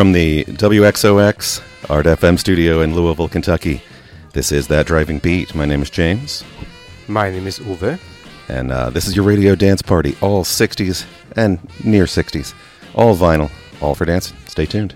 from the WXOX Art FM studio in Louisville, Kentucky. This is That Driving Beat. My name is James. My name is Uwe. And uh, this is your radio dance party, all 60s and near 60s, all vinyl, all for dance. Stay tuned.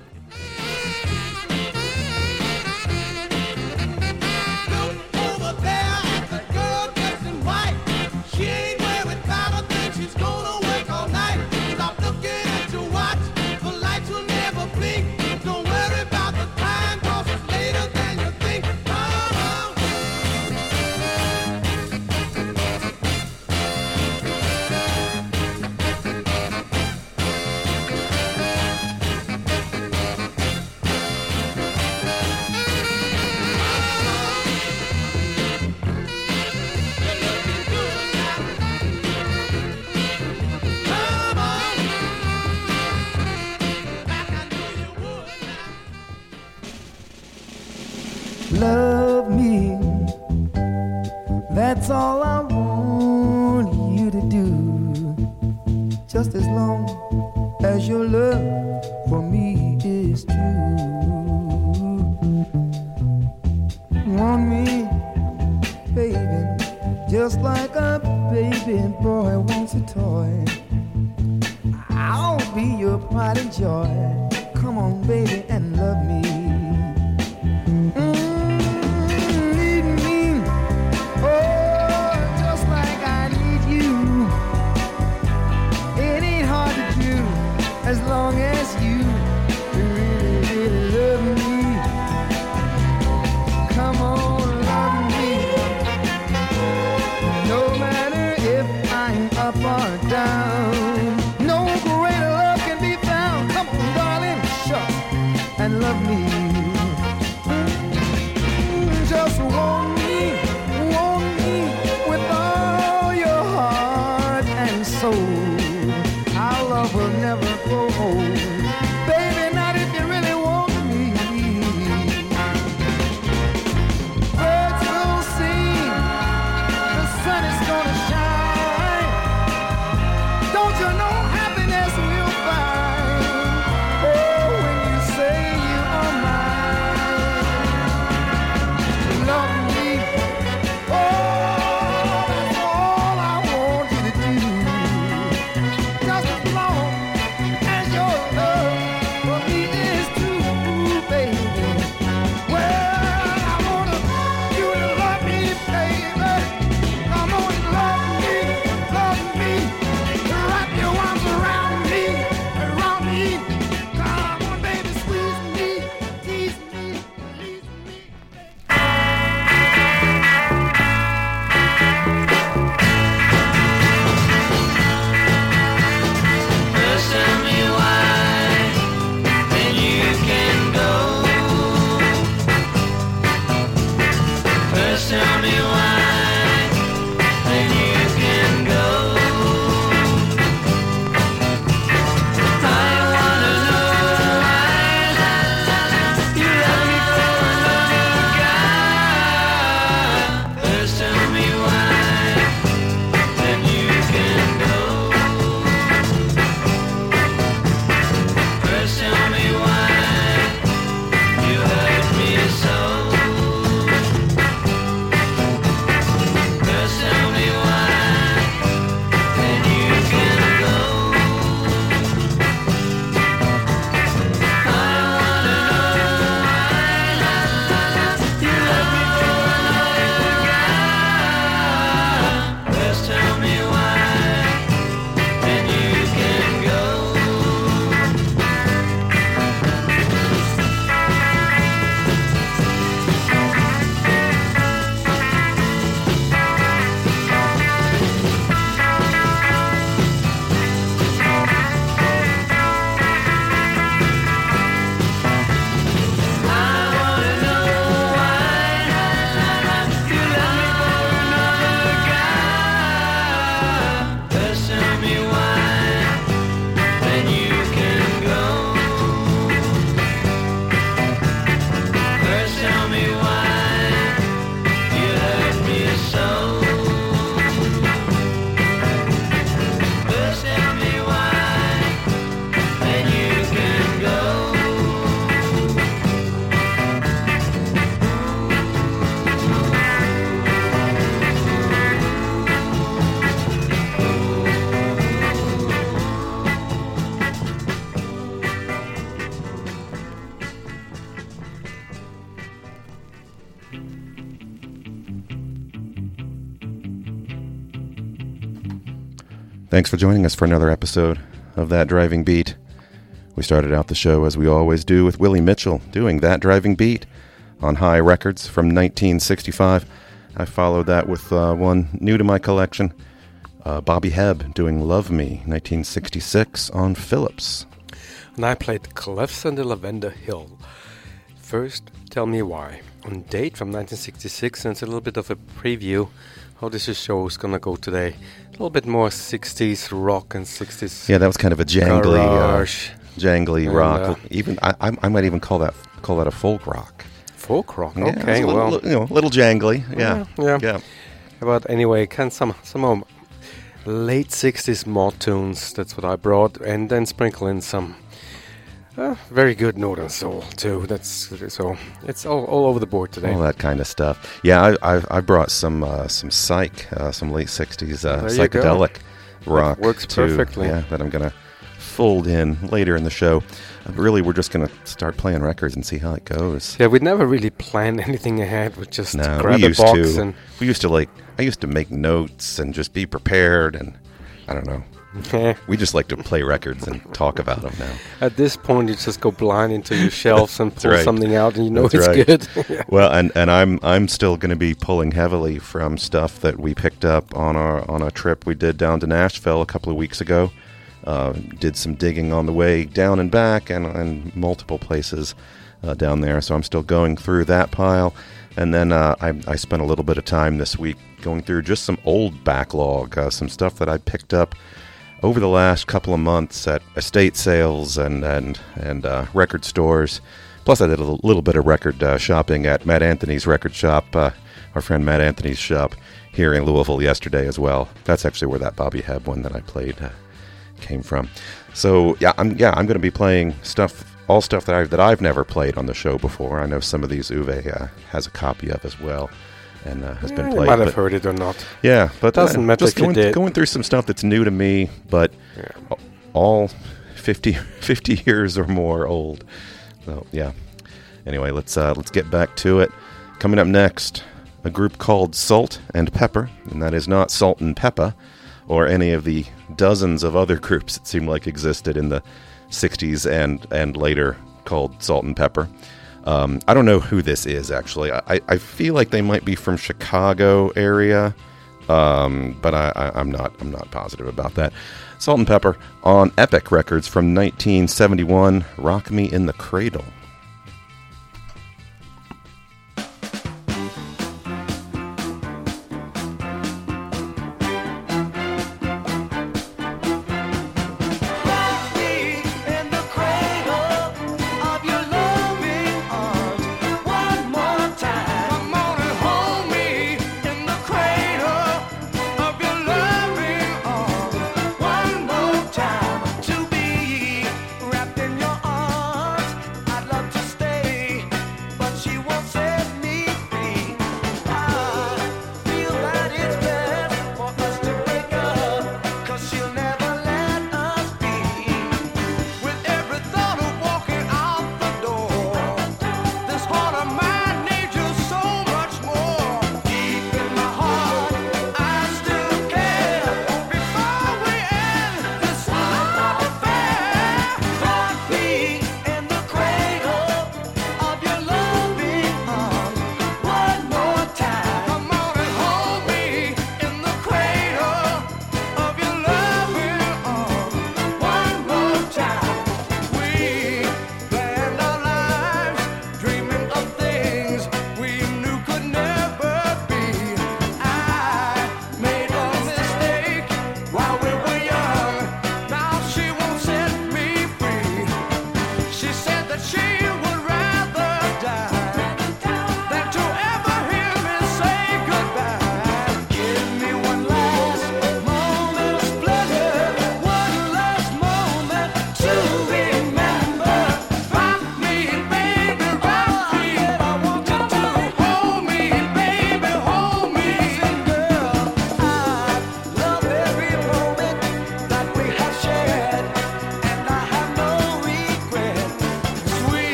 Thanks for joining us for another episode of That Driving Beat. We started out the show as we always do with Willie Mitchell doing That Driving Beat on Hi Records from 1965. I followed that with uh, one new to my collection, uh, Bobby Hebb doing Love Me 1966 on Philips. And I played Clefs and the Lavender Hill. First, tell me why. On date from 1966, and it's a little bit of a preview how this show is gonna go today. A little bit more 60s rock and 60s Yeah, that was kind of a jangly, uh, jangly And, rock. uh, even I, I, I might even call that call that a folk rock. folk rock. Yeah, okay, a little, well, you know, a little jangly. Yeah, yeah. yeah. But anyway, can some some late '60s mod tunes. That's what I brought, and then sprinkle in some uh, very good northern soul too. That's so it's all, all over the board today. all that kind of stuff. Yeah, I I, I brought some uh, some psych, uh, some late '60s uh, There you go. psychedelic rock works too. perfectly. Yeah, that I'm gonna fold in later in the show. Uh, really, we're just gonna start playing records and see how it goes. Yeah, we never really planned anything ahead. We just No, grab we a box to. and We used to like. I used to make notes and just be prepared, and I don't know. We just like to play records and talk about them now. at this point you just go blind into your shelves and pull right. something out, and you know That's it's right. good. Yeah. Well, and, and I'm I'm still going to be pulling heavily from stuff that we picked up on our on a trip we did down to Nashville a couple of weeks ago. Uh, did some digging on the way down and back, and, and multiple places uh, down there. So I'm still going through that pile, and then uh, I, I spent a little bit of time this week going through just some old backlog, uh, some stuff that I picked up over the last couple of months at estate sales and and and uh, record stores. Plus, I did a little bit of record uh, shopping at Matt Anthony's record shop, uh, our friend Matt Anthony's shop here in Louisville yesterday as well. That's actually where that Bobby Hebb one that I played uh, came from. So yeah, I'm yeah I'm going to be playing stuff, all stuff that I've that I've never played on the show before. I know some of these Uwe uh, has a copy of as well, and uh, has Yeah, been you played. might have heard it or not. yeah, but Doesn't uh, matter just going, going through some stuff that's new to me, but Yeah. all 50, 50 years or more old. So yeah. Anyway, let's uh, let's get back to it. Coming up next, a group called Salt and Pepper, and that is not Salt and Pepper, or any of the dozens of other groups that seem like existed in the '60s and and later called Salt and Pepper. Um, I don't know who this is actually. I, I feel like they might be from Chicago area, um, but I, I'm not. I'm not positive about that. Salt and Pepper on Epic Records from 1971. Rock Me in the Cradle.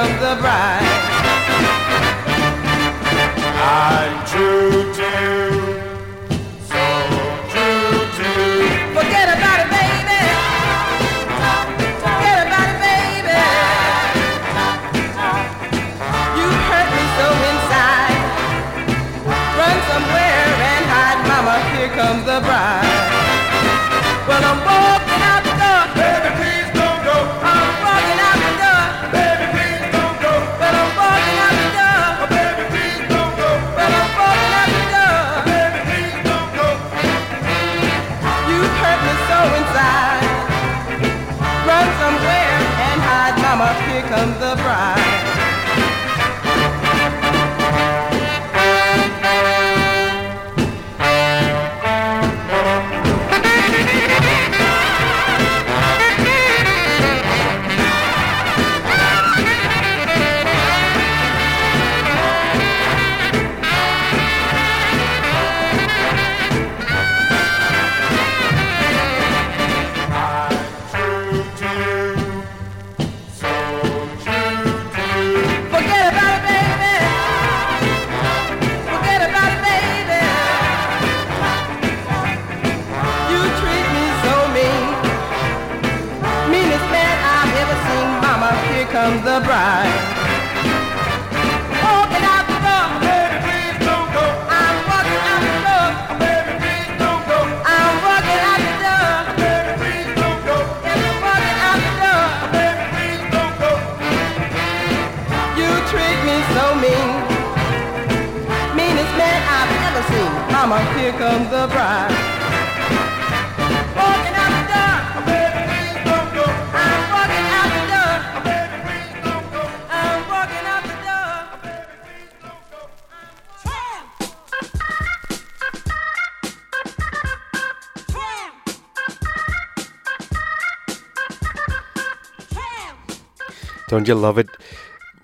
Comes the bride. Ever seen. Mama, here comes the bride. Don't you love it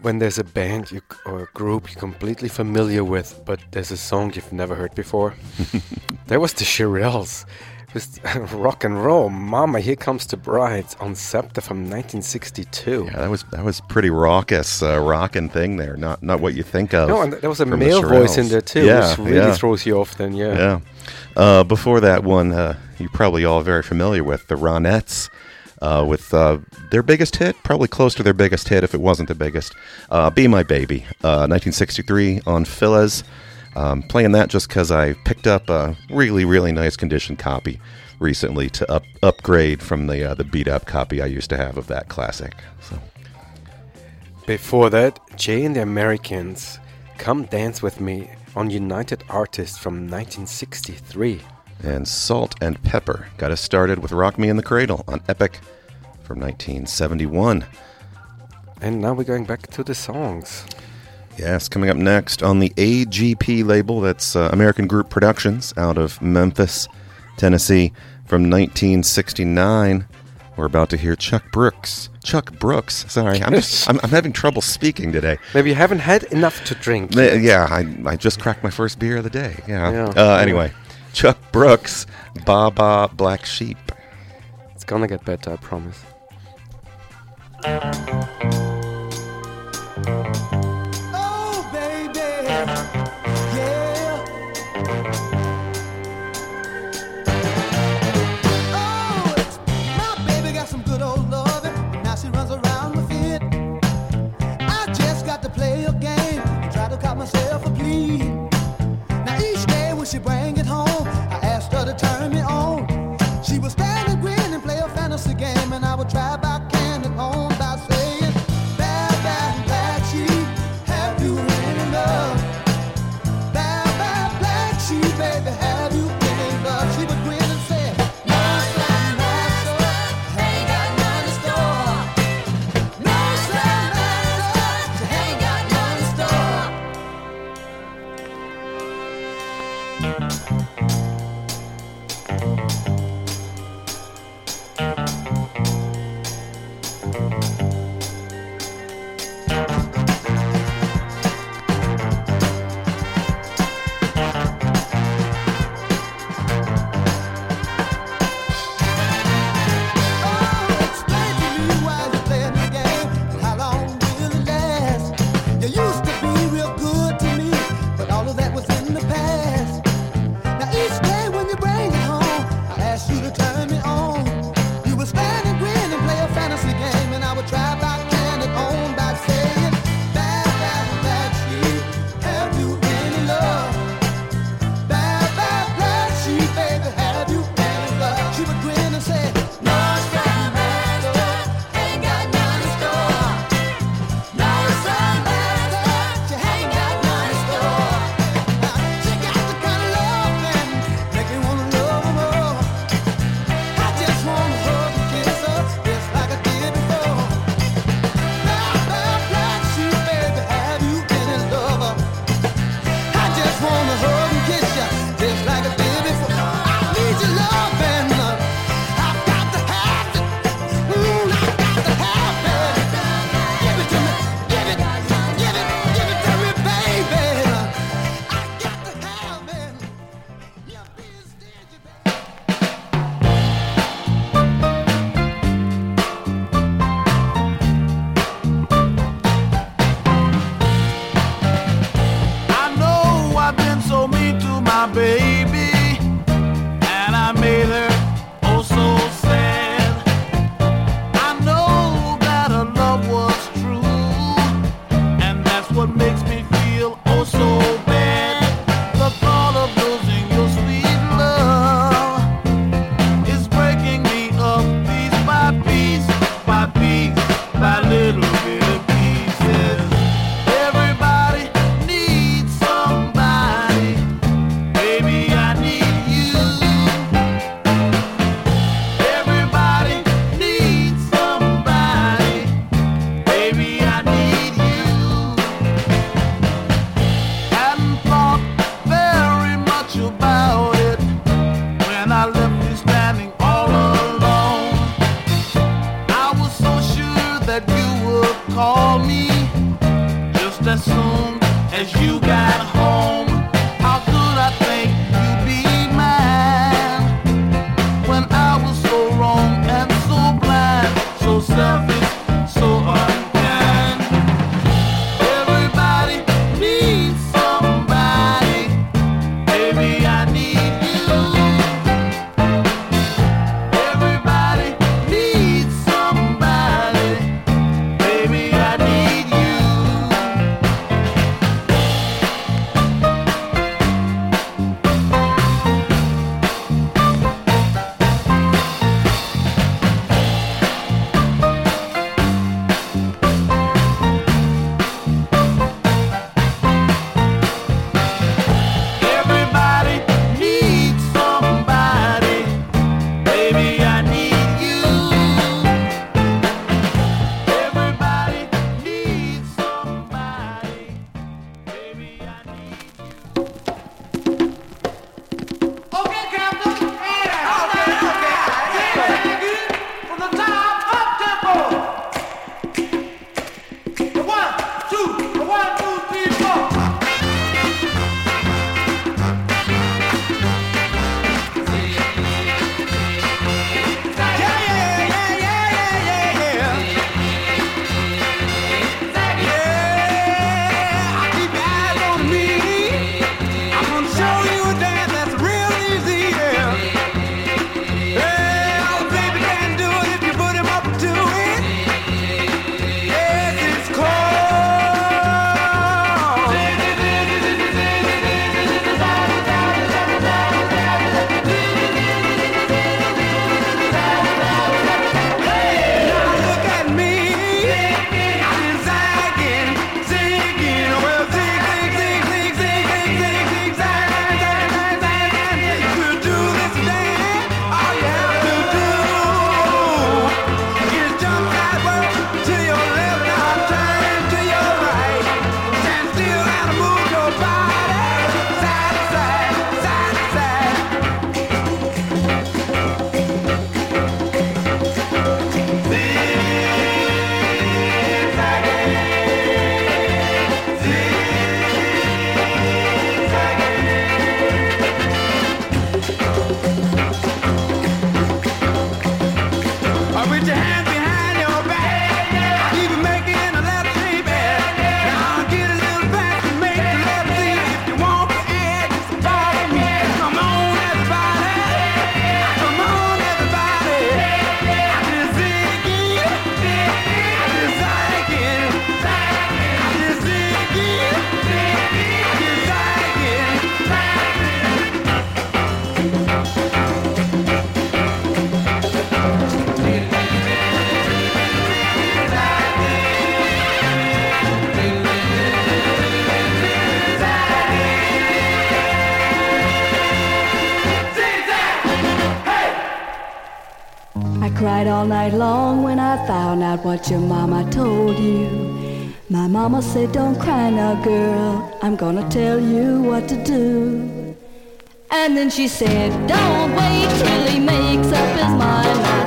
when there's a band you, or a group you're completely familiar with, but there's a song you've never heard before? there was the Shirelles. It was rock and roll. Mama, here comes the bride on Scepter from 1962. Yeah, that was that was pretty raucous, uh, rocking thing there. Not not what you think of. No, and there was a male voice in there too, Yeah, which really yeah. throws you off. Then, yeah. Yeah. Uh, before that one, uh, you're probably all very familiar with the Ronettes, uh, with uh, their biggest hit, probably close to their biggest hit if it wasn't the biggest. Uh, Be My Baby, uh, 1963 on Philles. Um, playing that just because I picked up a really, really nice condition copy recently to up, upgrade from the uh, the beat up copy I used to have of that classic. So. Before that, Jay and the Americans, Come Dance With Me on United Artists from 1963. And Salt and Pepper got us started with Rock Me in the Cradle on Epic from 1971. And now we're going back to the songs. Yes, coming up next on the AGP label, that's uh, American Group Productions out of Memphis, Tennessee, from 1969. We're about to hear Chuck Brooks. Chuck Brooks. Sorry, I'm just I'm, I'm having trouble speaking today. Maybe you haven't had enough to drink. Yeah, I, I just cracked my first beer of the day. Yeah. Yeah. Uh, anyway, Chuck Brooks, Baa Baa Black Sheep. It's gonna get better, I promise. long when I found out what your mama told you. My mama said, Don't cry now, girl, I'm gonna tell you what to do. And then she said, Don't wait till he makes up his mind.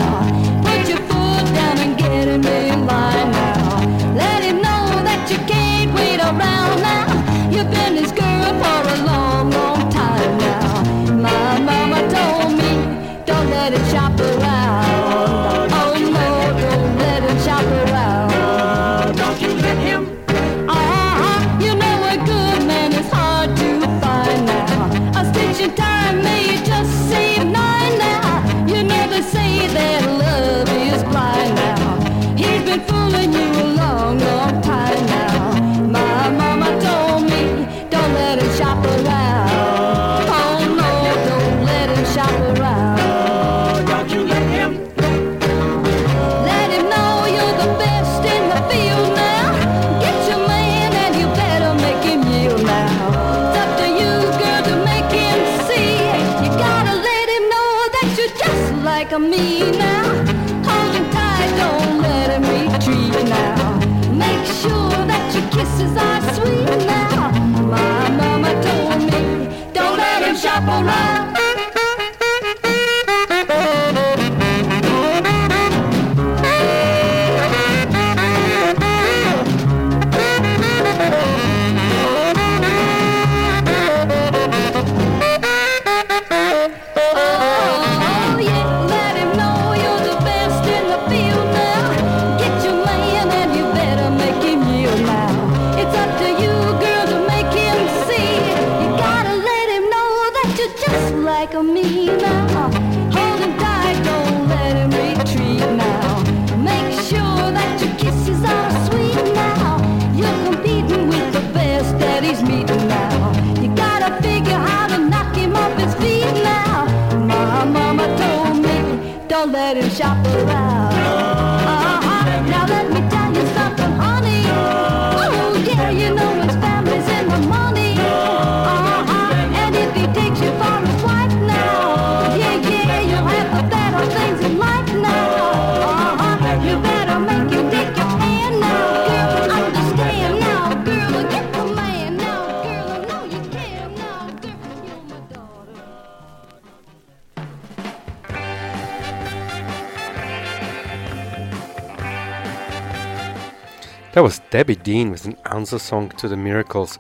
Debbie Dean with an answer song to the Miracles,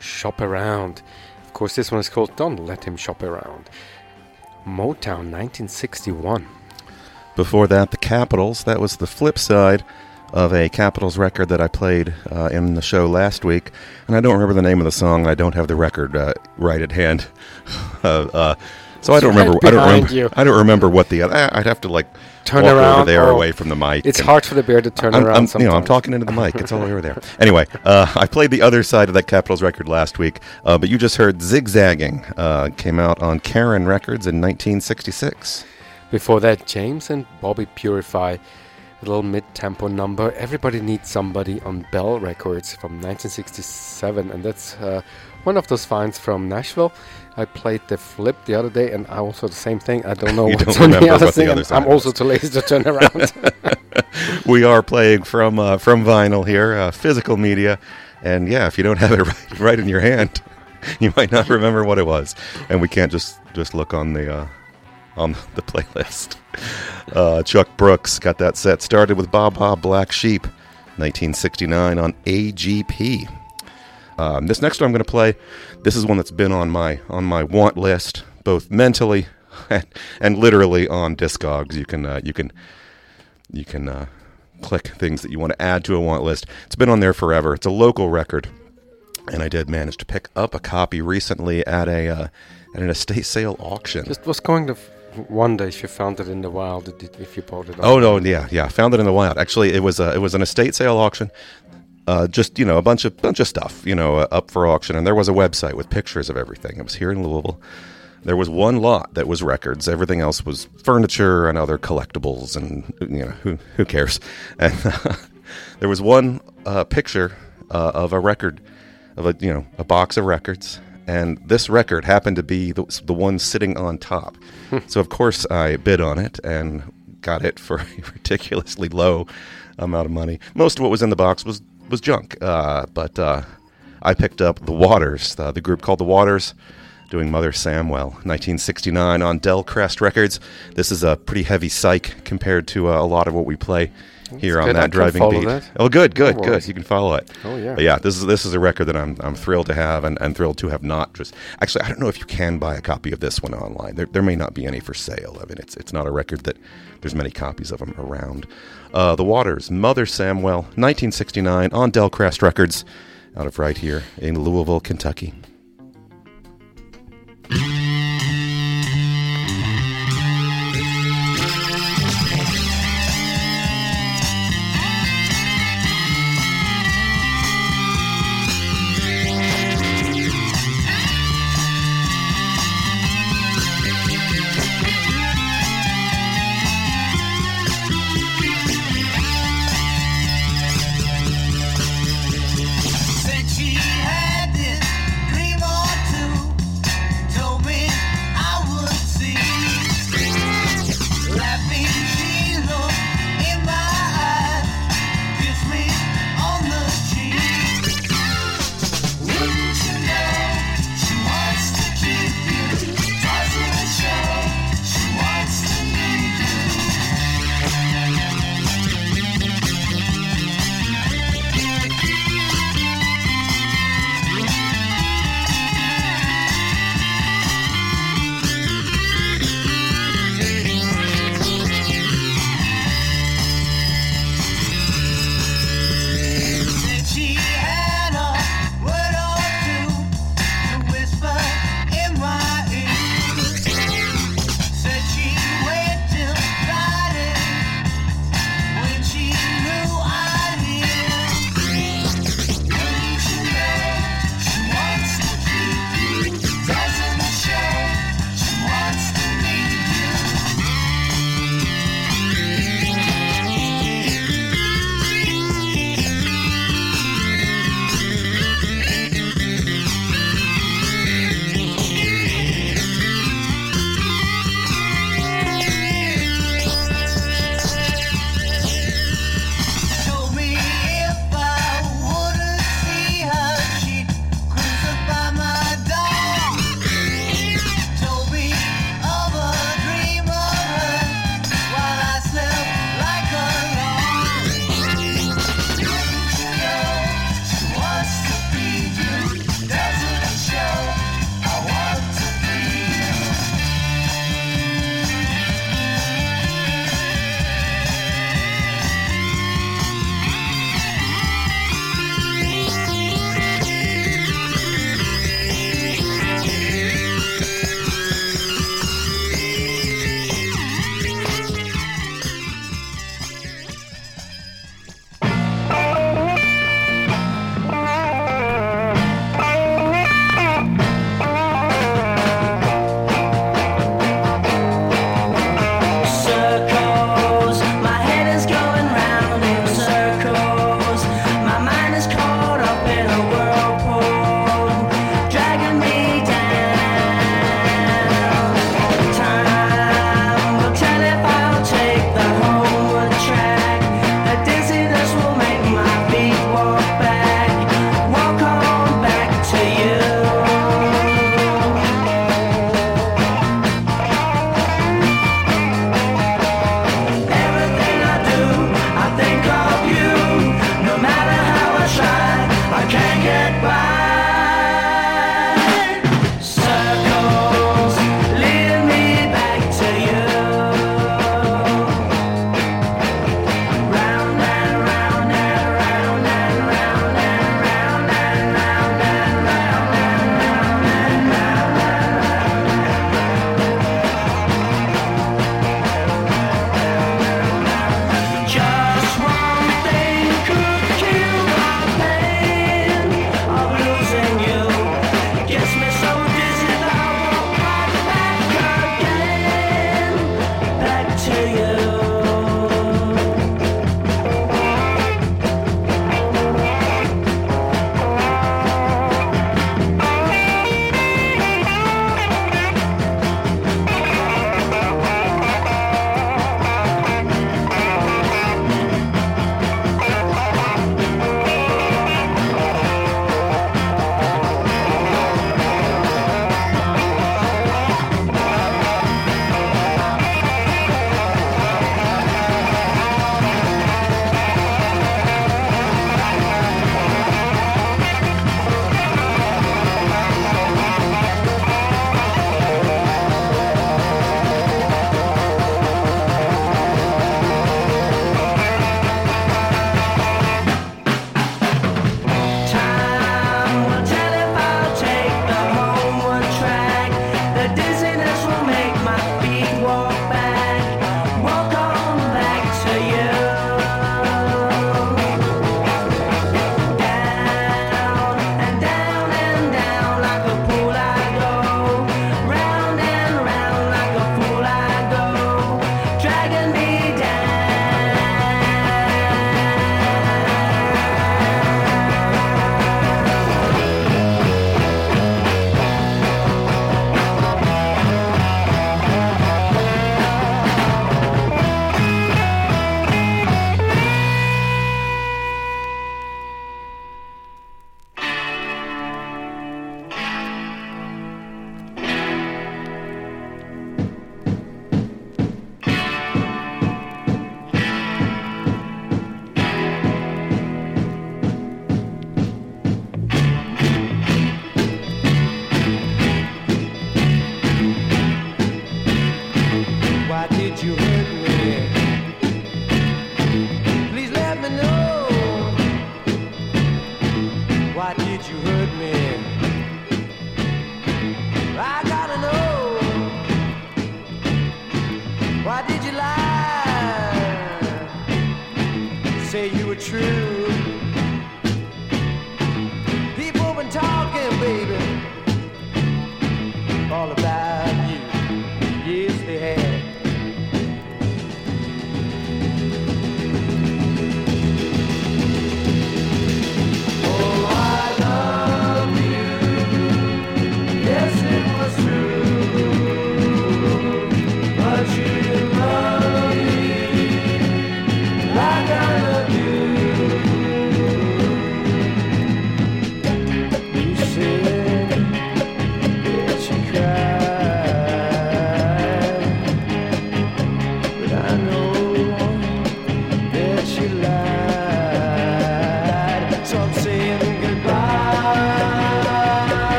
Shop Around. Of course, this one is called Don't Let Him Shop Around. Motown 1961. Before that, the Capitols. That was the flip side of a Capitols record that I played uh, in the show last week, and I don't remember the name of the song. I don't have the record uh, right at hand, uh, uh, so I don't remember. I don't remember. you. I don't remember what the. I, I'd have to like Turn walk around over there or- away from the mic. It's hard for the bear to turn I'm, around I'm- sometimes. you know, I'm talking into the mic. It's all over there. Anyway, uh, I played the other side of that Capitols record last week, uh, but you just heard "Zigzagging." Uh, came out on Karen Records in 1966. Before that, James and Bobby Purify, a little mid-tempo number. Everybody needs somebody on Bell Records from 1967, and that's uh, one of those finds from Nashville. I played the flip the other day, and I also the same thing. I don't know what's on the other what the other I'm also too lazy to turn around. we are playing from uh, from vinyl here, uh, physical media, and yeah, if you don't have it right, right in your hand, you might not remember what it was, and we can't just just look on the uh, on the playlist. Uh, Chuck Brooks got that set started with Baa Baa Black Sheep, 1969 on AGP. Um, this next one I'm going to play. This is one that's been on my on my want list, both mentally and, and literally on Discogs. You can uh, you can you can uh, click things that you want to add to a want list. It's been on there forever. It's a local record, and I did manage to pick up a copy recently at a uh, at an estate sale auction. Just was going to f- wonder if you found it in the wild, if- if you bought it. Oh no, yeah, yeah. Found it in the wild. Actually, it was a, it was an estate sale auction. Uh, just you know, a bunch of bunch of stuff, you know, uh, up for auction, and there was a website with pictures of everything. It was here in Louisville. There was one lot that was records. Everything else was furniture and other collectibles, and you know, who who cares? And there was one uh, picture uh, of a record, of a you know, a box of records, and this record happened to be the, the one sitting on top. so of course I bid on it and got it for a ridiculously low amount of money. Most of what was in the box was was junk, uh, but uh, I picked up the Waters, uh, the group called the Waters, doing Mother Samwell, 1969 on Del Crest Records. This is a pretty heavy psych compared to uh, a lot of what we play here on good. That driving beat. that. Oh, good, good, No good. You can follow it. Oh, yeah. But yeah, this is this is a record that I'm I'm thrilled to have and, and thrilled to have not just actually I don't know if you can buy a copy of this one online. There, there may not be any for sale. I mean it's it's not a record that there's many copies of them around. Uh, the Waters, Mother Samwell, 1969 on Del Crest Records, out of right here in Louisville, Kentucky.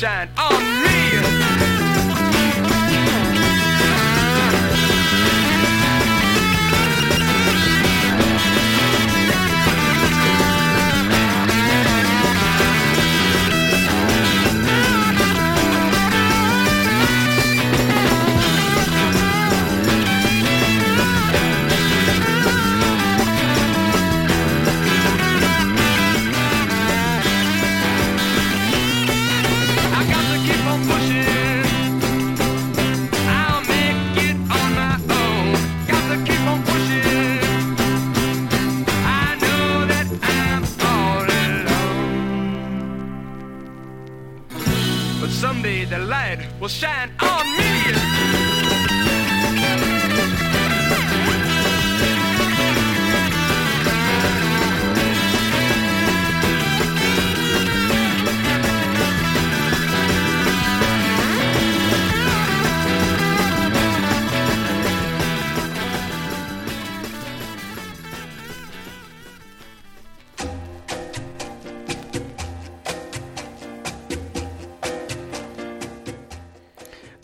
Shine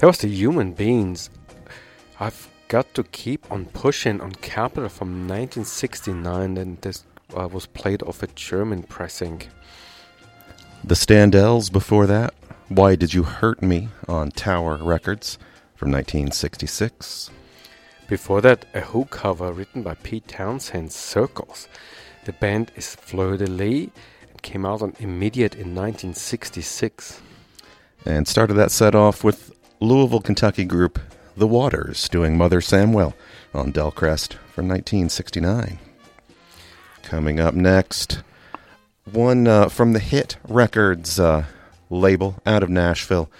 Was the Human Beinz. I've got to keep on pushing on Capitol from 1969, and this uh, was played off a German pressing. The Standells before that. Why Did You Hurt Me on Tower Records from 1966. Before that, a Who cover written by Pete Townshend, Circles. The band is Fleur de Lys and came out on Immediate in 1966. And started that set off with Louisville, Kentucky group The Waters doing Mother Samwell on Delcrest from 1969. Coming up next, one uh, from the Hit Records uh, label out of Nashville.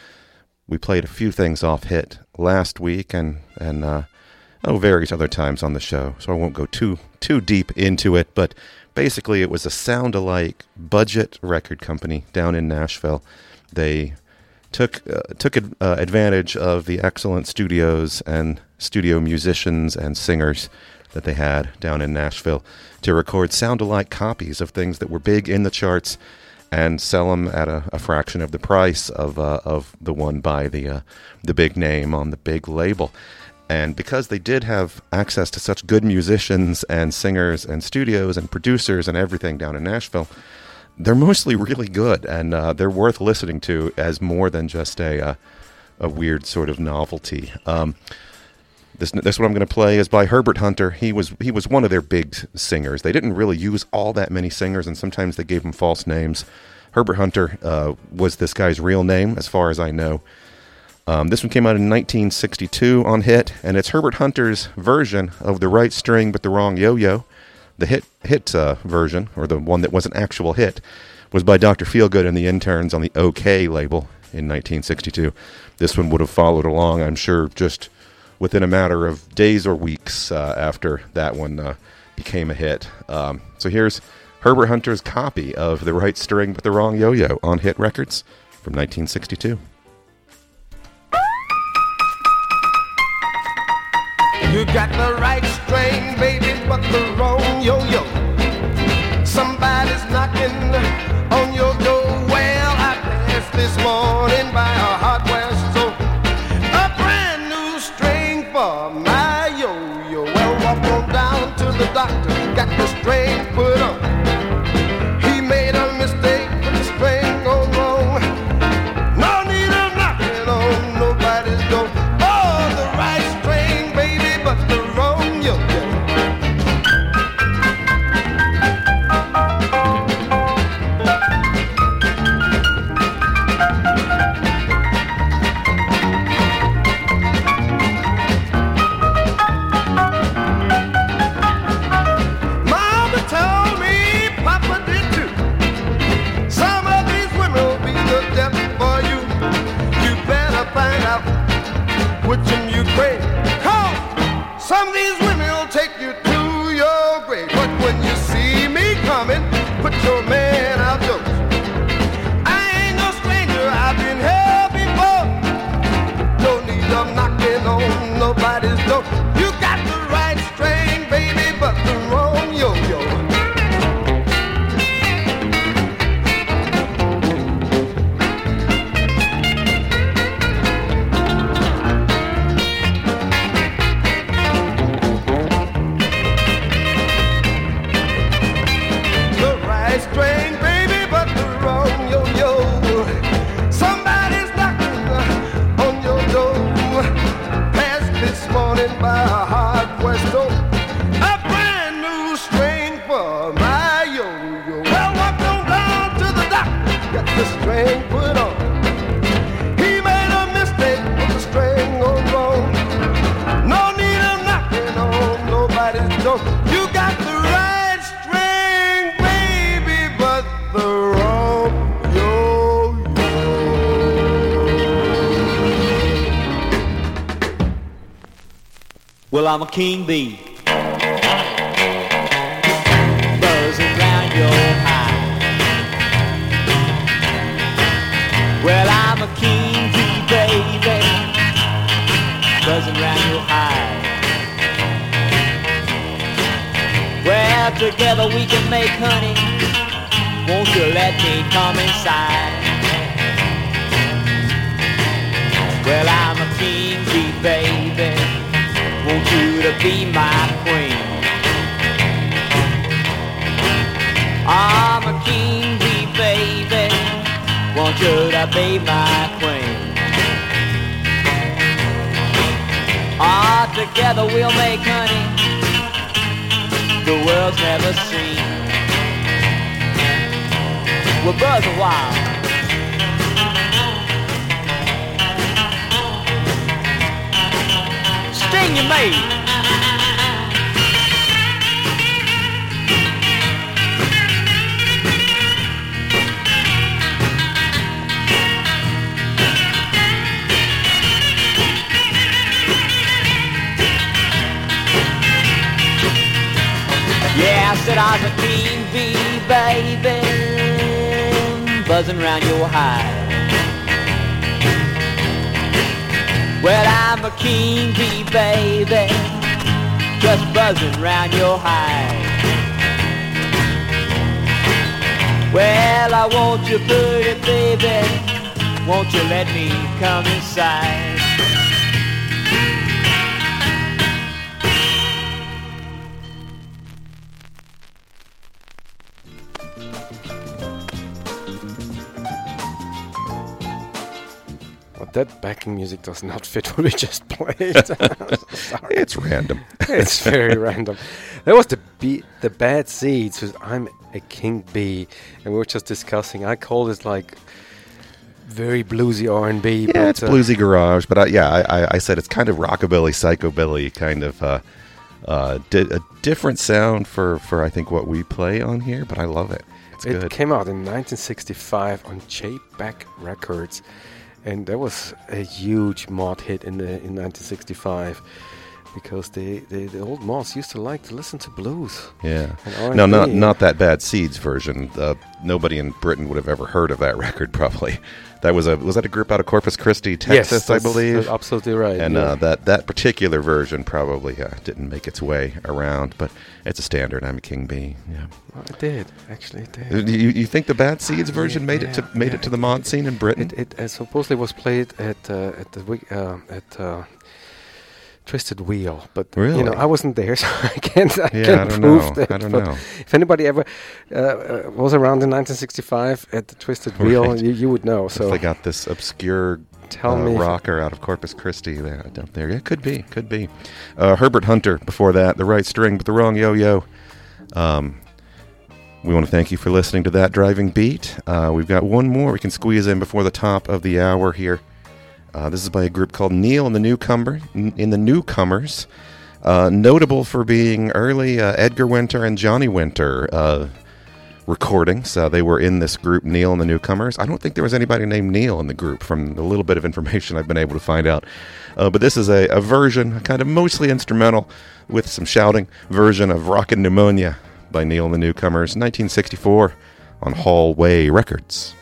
We played a few things off Hit last week and and uh, oh various other times on the show, so I won't go too too deep into it. But basically, it was a sound-alike budget record company down in Nashville. They took uh, took uh, advantage of the excellent studios and studio musicians and singers that they had down in Nashville to record sound-alike copies of things that were big in the charts and sell them at a, a fraction of the price of uh, of the one by the uh, the big name on the big label. And because they did have access to such good musicians and singers and studios and producers and everything down in Nashville, they're mostly really good and uh, they're worth listening to as more than just a uh, a weird sort of novelty. Um, this this what I'm going to play is by Herbert Hunter. He was he was one of their big singers. They didn't really use all that many singers, and sometimes they gave them false names. Herbert Hunter uh, was this guy's real name, as far as I know. Um, this one came out in 1962 on Hit, and it's Herbert Hunter's version of the right string but the wrong yo-yo. The hit hit uh, version, or the one that was an actual hit, was by Dr. Feelgood and the Interns on the OK label in 1962. This one would have followed along, I'm sure, just within a matter of days or weeks uh, after that one uh, became a hit. Um, so here's Herbert Hunter's copy of The Right String but the Wrong Yo Yo on Hit Records from 1962. You got the right string, baby, but the wrong yo-yo. strange. Well, I'm a king bee. Buzzing round your high. Well, I'm a king bee, baby. Buzzing round your high. Well, together we can make honey. Won't you let me come inside? Well, I'm a king bee, baby. Want you to be my queen. I'm a king bee, baby. Want you to be my queen. Ah, together we'll make honey. The world's never seen. We're buzzing wild. Sting you made. Yeah, I said I was a bee, baby, buzzing round your hive. Well, I'm a king bee, baby, just buzzing round your hive. Well, I want you pretty, baby, won't you let me come inside? That backing music does not fit what we just played. Sorry. It's random. it's very random. That was the bee, the bad seeds. with I'm a king bee, and we were just discussing. I call this like very bluesy R and B. Yeah, it's bluesy garage, but I, yeah, I, I, I said it's kind of rockabilly, psychobilly, kind of uh, uh, di- a different sound for, for I think what we play on here, but I love it. It's It good. came out in 1965 on J Back Records, and that was a huge mod hit in the in 1965 because the, the, the old Mods used to like to listen to blues. Yeah. No, not not that bad seeds version. Uh, nobody in Britain would have ever heard of that record. Probably. That was a was that a group out of Corpus Christi, Texas, yes, I believe. absolutely right. and yeah. uh, that that particular version probably uh, didn't make its way around, but it's a standard. I'm a king bee. Yeah. Well, it did actually. It Uh, did. You, you think the Bad Seeds version yeah, made it to made yeah, it to the mod scene in Britain? It, it uh, supposedly was played at uh, at the uh, at uh, Twisted Wheel, but really? you know I wasn't there, so I can't I Yeah, can't I don't prove know. that. I don't but know. If anybody ever uh, uh, was around in 1965 at the Twisted Wheel, Right. you, you would know. if So they got this obscure Tell uh, me rocker out of Corpus Christi there down there. Yeah, could be, could be. Uh, Herbert Hunter before that, the right string but the wrong yo-yo. Um, we want to thank you for listening to that driving beat. Uh, we've got one more we can squeeze in before the top of the hour here. Uh, this is by a group called Neal and the Newcomer in the Newcomers, uh, notable for being early uh, Edgar Winter and Johnny Winter uh, recordings. Uh, they were in this group, Neal and the Newcomers. I don't think there was anybody named Neal in the group, from the little bit of information I've been able to find out. Uh, but this is a, a version, kind of mostly instrumental with some shouting version of Rockin' Pneumonia by Neal and the Newcomers, 1964 on Hall-Way Records.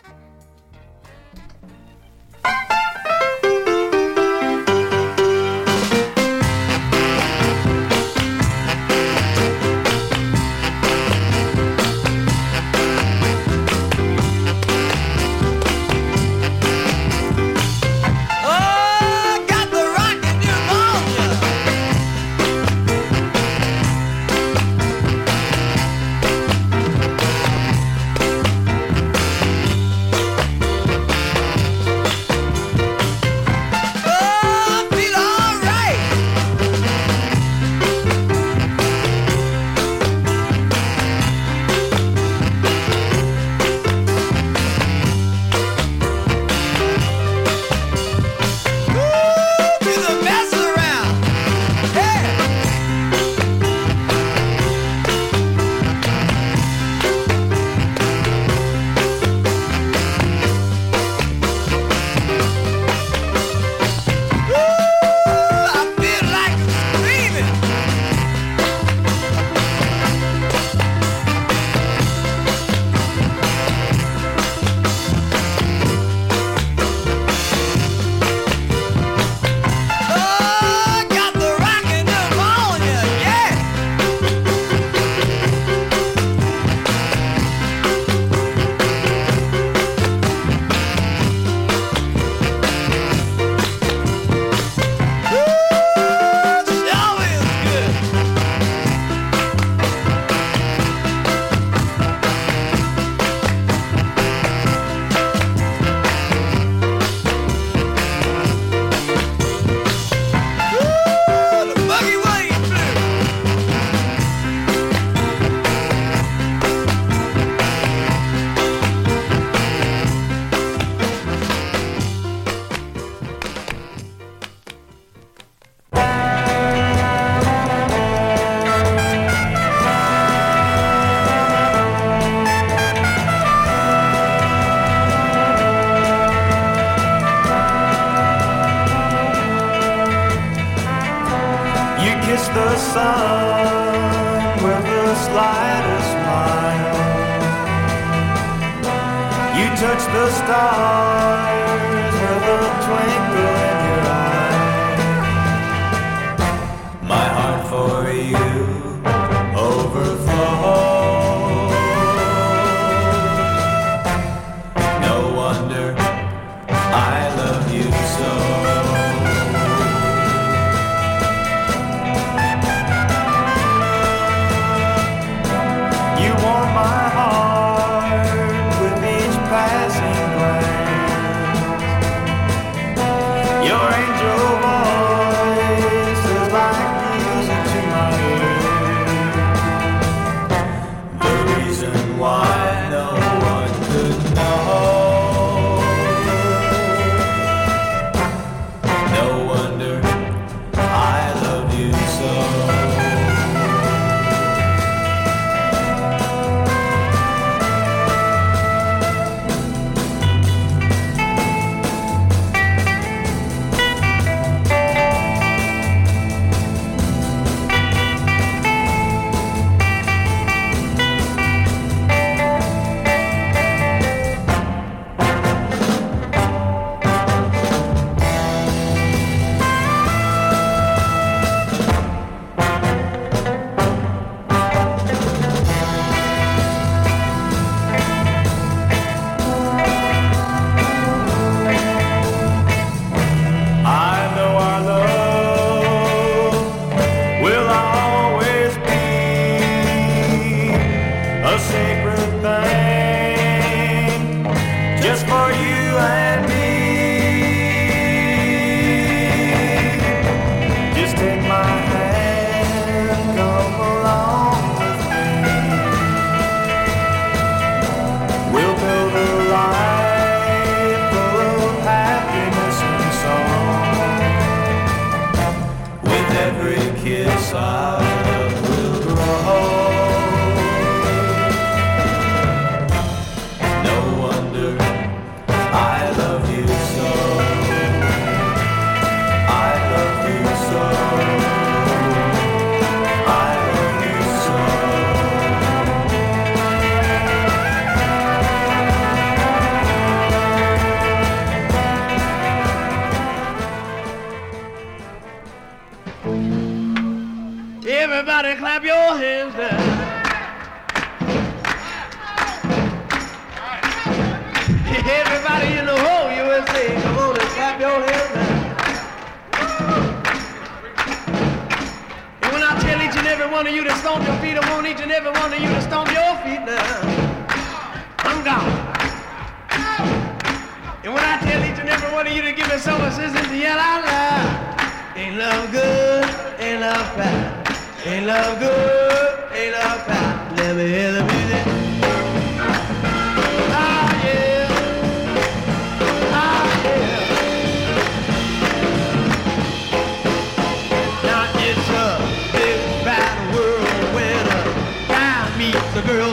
Touch the stars with a twinkle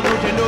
meets a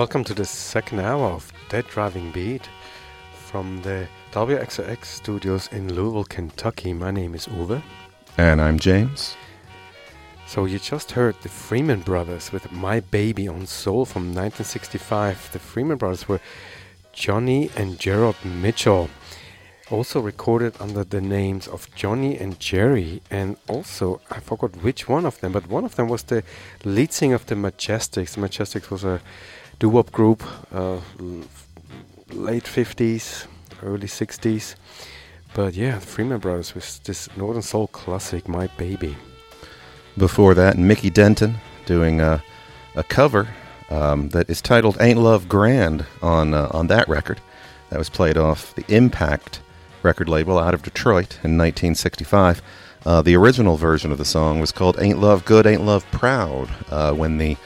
Welcome to the second hour of That Driving Beat from the WXOX studios in Louisville, Kentucky. My name is Uwe. And I'm James. So you just heard the Freeman Brothers with My Baby on Soul from 1965. The Freeman Brothers were Johnny and Gerald Mitchell, also recorded under the names of Johnny and Jerry, and also I forgot which one of them, but one of them was the lead singer of the Majestics. The Majestics was a doo-wop group, uh, late 50s, early 60s. But yeah, the Freeman Brothers with this Northern Soul classic, My Baby. Before that, Mickey Denton doing a, a cover um, that is titled "Ain't Love Grand" on uh, on that record. That was played off the Impact record label out of Detroit in 1965. Uh, the original version of the song was called "Ain't Love Good, Ain't Love Proud." Uh, when the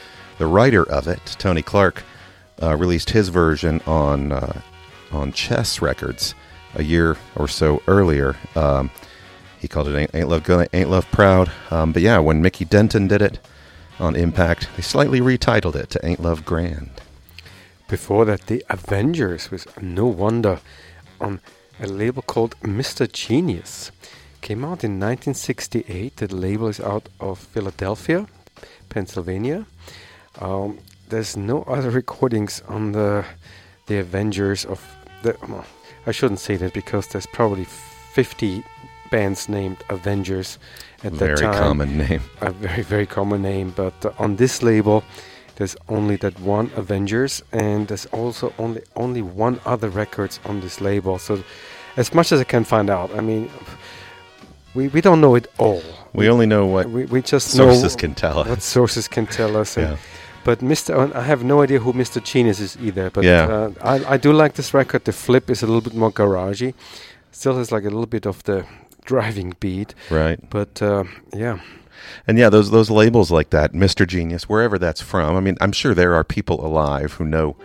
the writer of it, Tony Clarke, uh, released his version on uh, on Chess Records a year or so earlier. Um, he called it ain't, Love Good, Ain't Love Proud. Um, but yeah, when Mickey Denton did it on Impact, they slightly retitled it to Ain't Love Grand. Before that, the Avengers was No Wonder on a label called Mr. Genius. Came out in 1968. The label is out of Philadelphia, Pennsylvania. Um, there's no other recordings on the the Avengers of the. well, I shouldn't say that because there's probably 50 bands named Avengers at Very that time. Very common name. A very very common name, but uh, on this label, there's only that one Avengers, and there's also only only one other records on this label. So, as much as I can find out, I mean, we we don't know it all. We only know what we, we just sources know can tell us. What sources can tell us. and- Yeah. But Mr. and I have no idea who Mr. Genius is either. But Yeah. uh, I I do like this record. The flip is a little bit more garagey. Still has like a little bit of the driving beat. Right. But uh, yeah. And yeah, those those labels like that, Mr. Genius, wherever that's from. I mean, I'm sure there are people alive who know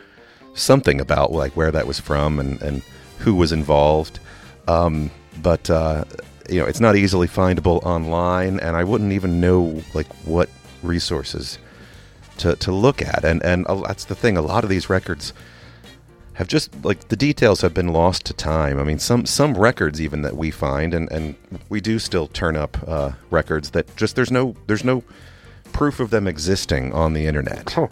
something about like where that was from and and who was involved. Um, but uh, you know, it's not easily findable online, and I wouldn't even know like what resources to to look at. And and uh, that's the thing. A lot of these records have just like the details have been lost to time. I mean, some some records even that we find, and and we do still turn up uh, records that just there's no there's no proof of them existing on the internet. Oh,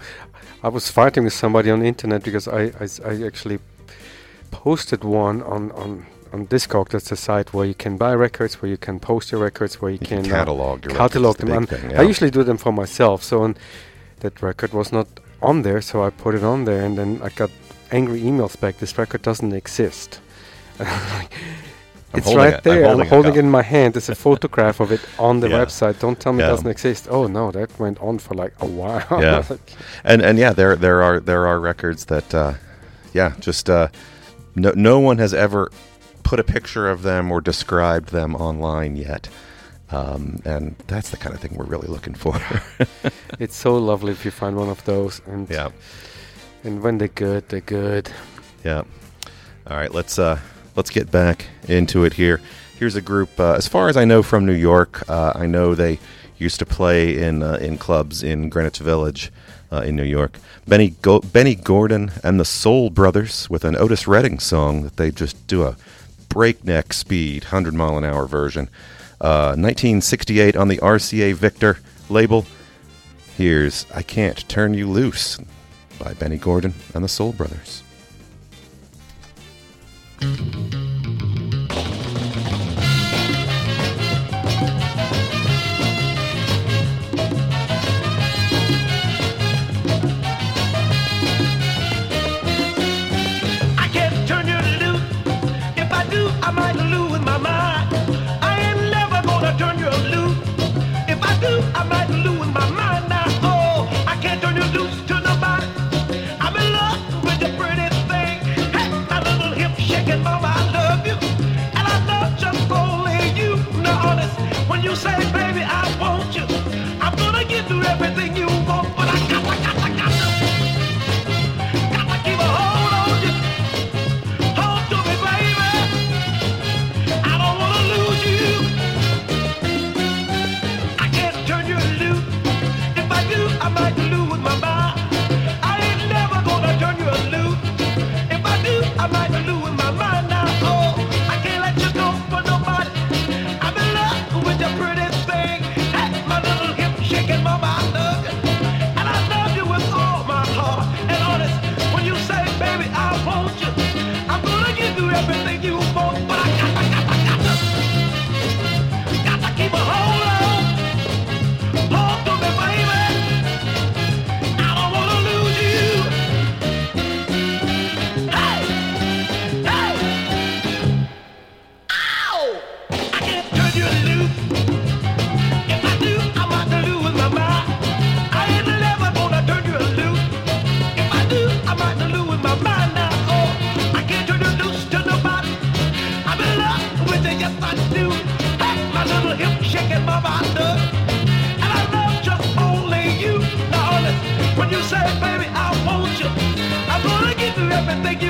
I was fighting with somebody on the internet because I I actually posted one on, on, on Discog. That's a site where you can buy records, where you can post your records, where you, can can, catalog your catalog the them. big And I usually do them for myself. So on, that record was not on there, so I put it on there, and then I got angry emails back. This record doesn't exist. it's right it. I'm there. I'm holding holding, it it in my hand. There's a photograph of it on the Yeah. website. Don't tell me Yeah. it doesn't exist. Oh no, that went on for like a while. yeah, and and yeah, there there are there are records that, uh, yeah, just uh, no no one has ever put a picture of them or described them online yet, um, and that's the kind of thing we're really looking for. it's so lovely if you find one of those and yeah, and when they're good they're good yeah. All right, let's uh, let's get back into it here. Here's a group, uh, as far as I know, from New York. Uh, I know they used to play in uh, in clubs in Greenwich Village uh, in New York. Benny Go- Benny Gordon and the Soul Brothers with an Otis Redding song that they just do a breakneck speed, hundred mile an hour version. Uh, 1968 on the RCA Victor label. Here's "I Can't Turn You Loose" by Benny Gordon and the Soul Brothers. You say, baby, I do. That's my little hip shaking mama I do. And I love just only you, darling. When you say, baby, I want you, I'm gonna give you everything you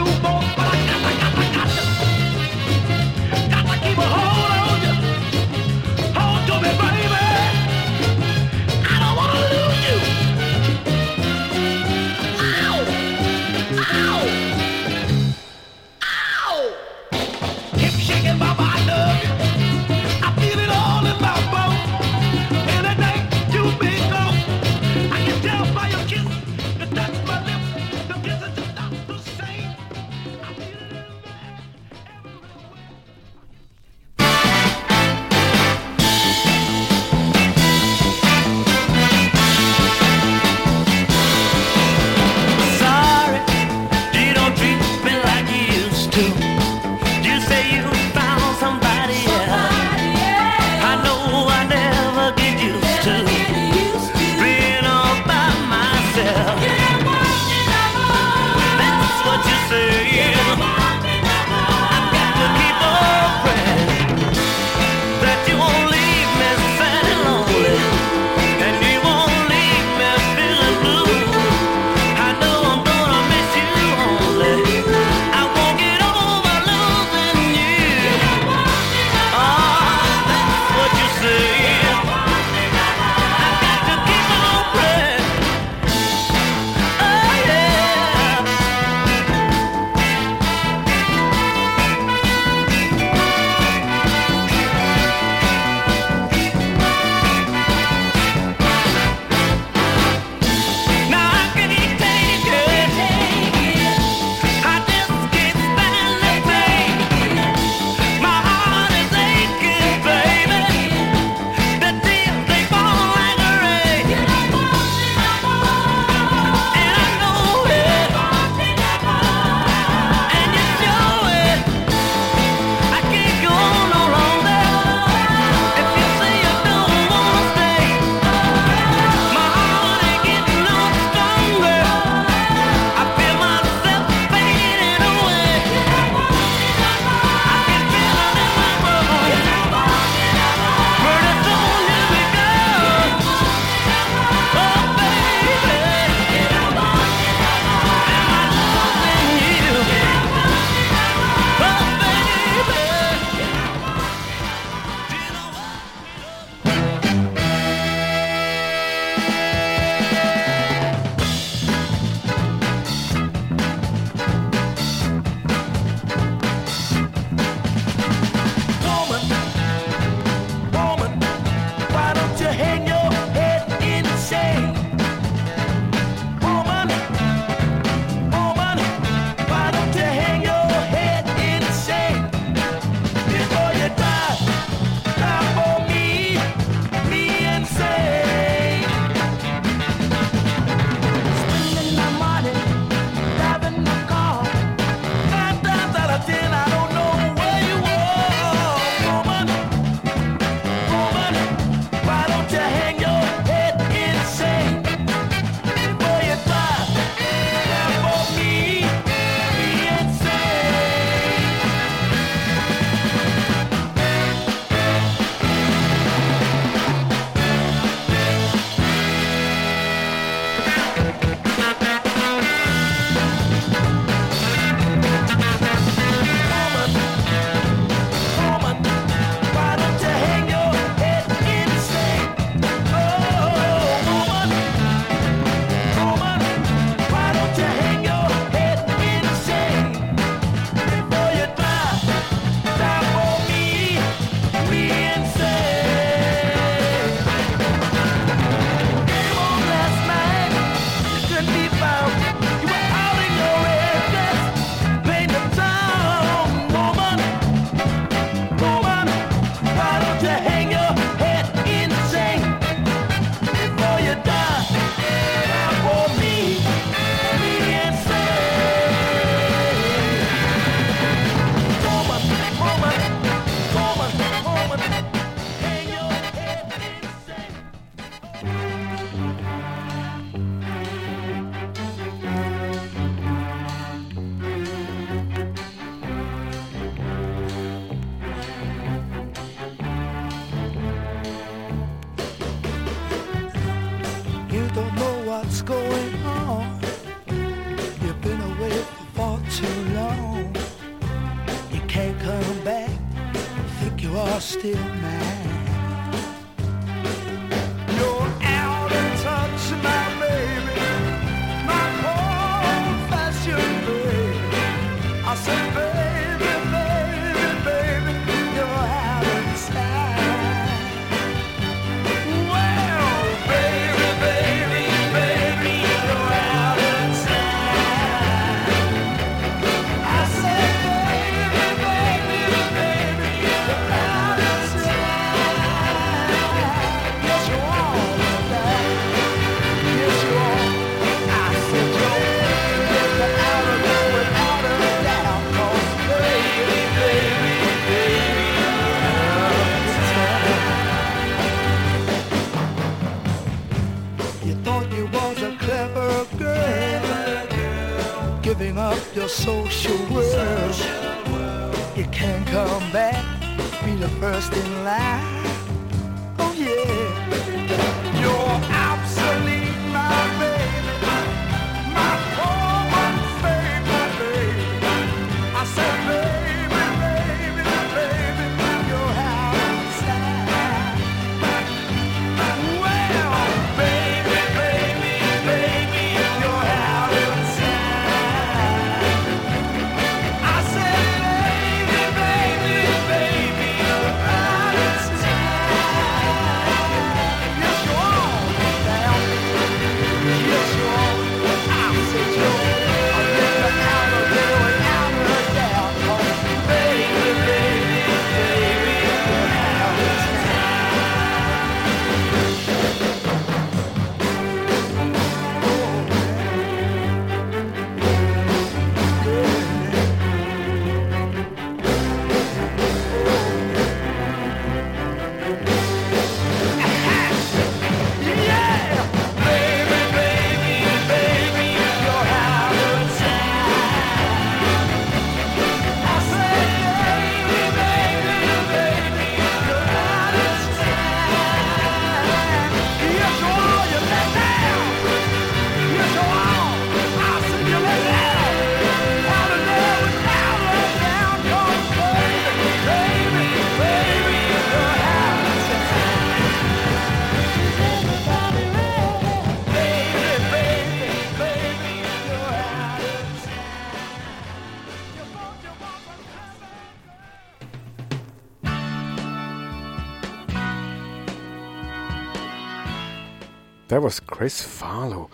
was Chris Farlowe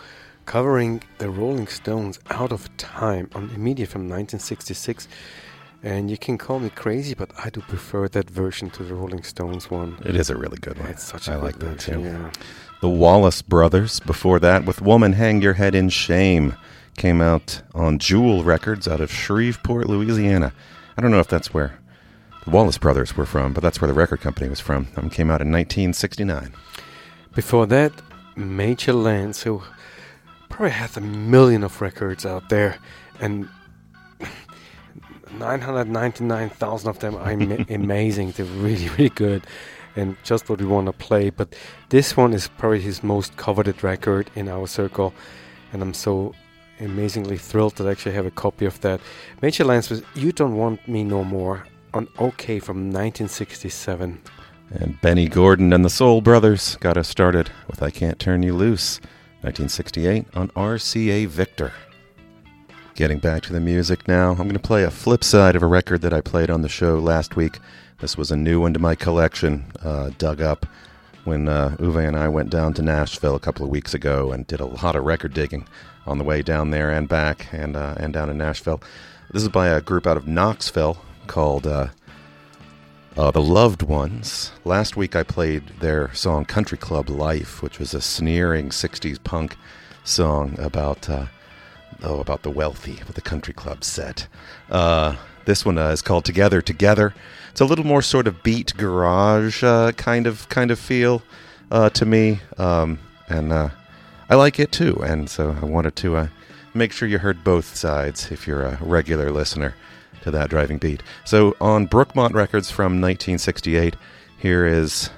covering the Rolling Stones Out of Time on Immediate from 1966. And you can call me crazy, but I do prefer that version to the Rolling Stones one. It is a really good one. It's such I like that version, too. yeah. The Wallace Brothers, before that, with Woman Hang Your Head in Shame, came out on Jewel Records out of Shreveport, Louisiana. I don't know if that's where the Wallace Brothers were from, but that's where the record company was from. Um, came out in 1969. Before that, Major Lance, who probably has a million of records out there, and 999,000 of them are ama- amazing. They're really, really good, and just what we want to play. But this one is probably his most coveted record in our circle, and I'm so amazingly thrilled that I actually have a copy of that. Major Lance was "You Don't Want Me No More" on Okeh from 1967. And Benny Gordon and the Soul Brothers got us started with I Can't Turn You Loose, 1968 on RCA Victor. Getting back to the music now, I'm going to play a flip side of a record that I played on the show last week. This was a new one to my collection, uh, dug up when uh, Uwe and I went down to Nashville a couple of weeks ago and did a lot of record digging on the way down there and back and, uh, and down in Nashville. This is by a group out of Knoxville called uh, uh, The Loved Ones. Last week I played their song Country Club Life, which was a sneering 60s punk song about uh, oh about the wealthy with the country club set. Uh, this one uh, is called Together Together. It's a little more sort of beat garage uh, kind of kind of feel uh, to me, um, and I like it too. And so I wanted to make sure you heard both sides if you're a regular listener to that driving beat. So on Brookmont Records from 1968, here is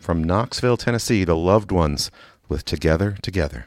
from Knoxville, Tennessee, The Loved Ones with Together Together.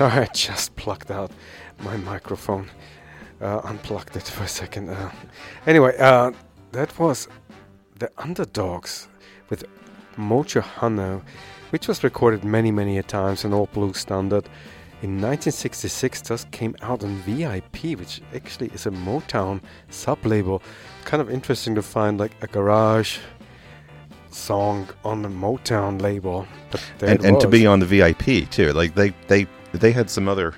Sorry, I just plugged out my microphone. Uh, unplugged it for a second. Uh, anyway, uh, that was the Underdogs with Mojo Hanna, which was recorded many, many a times in all blue standard. In 1966, just came out on VIP, which actually is a Motown sub-label. Kind of interesting to find like a garage song on the Motown label. But and, and to be on the VIP too. Like they they they had some other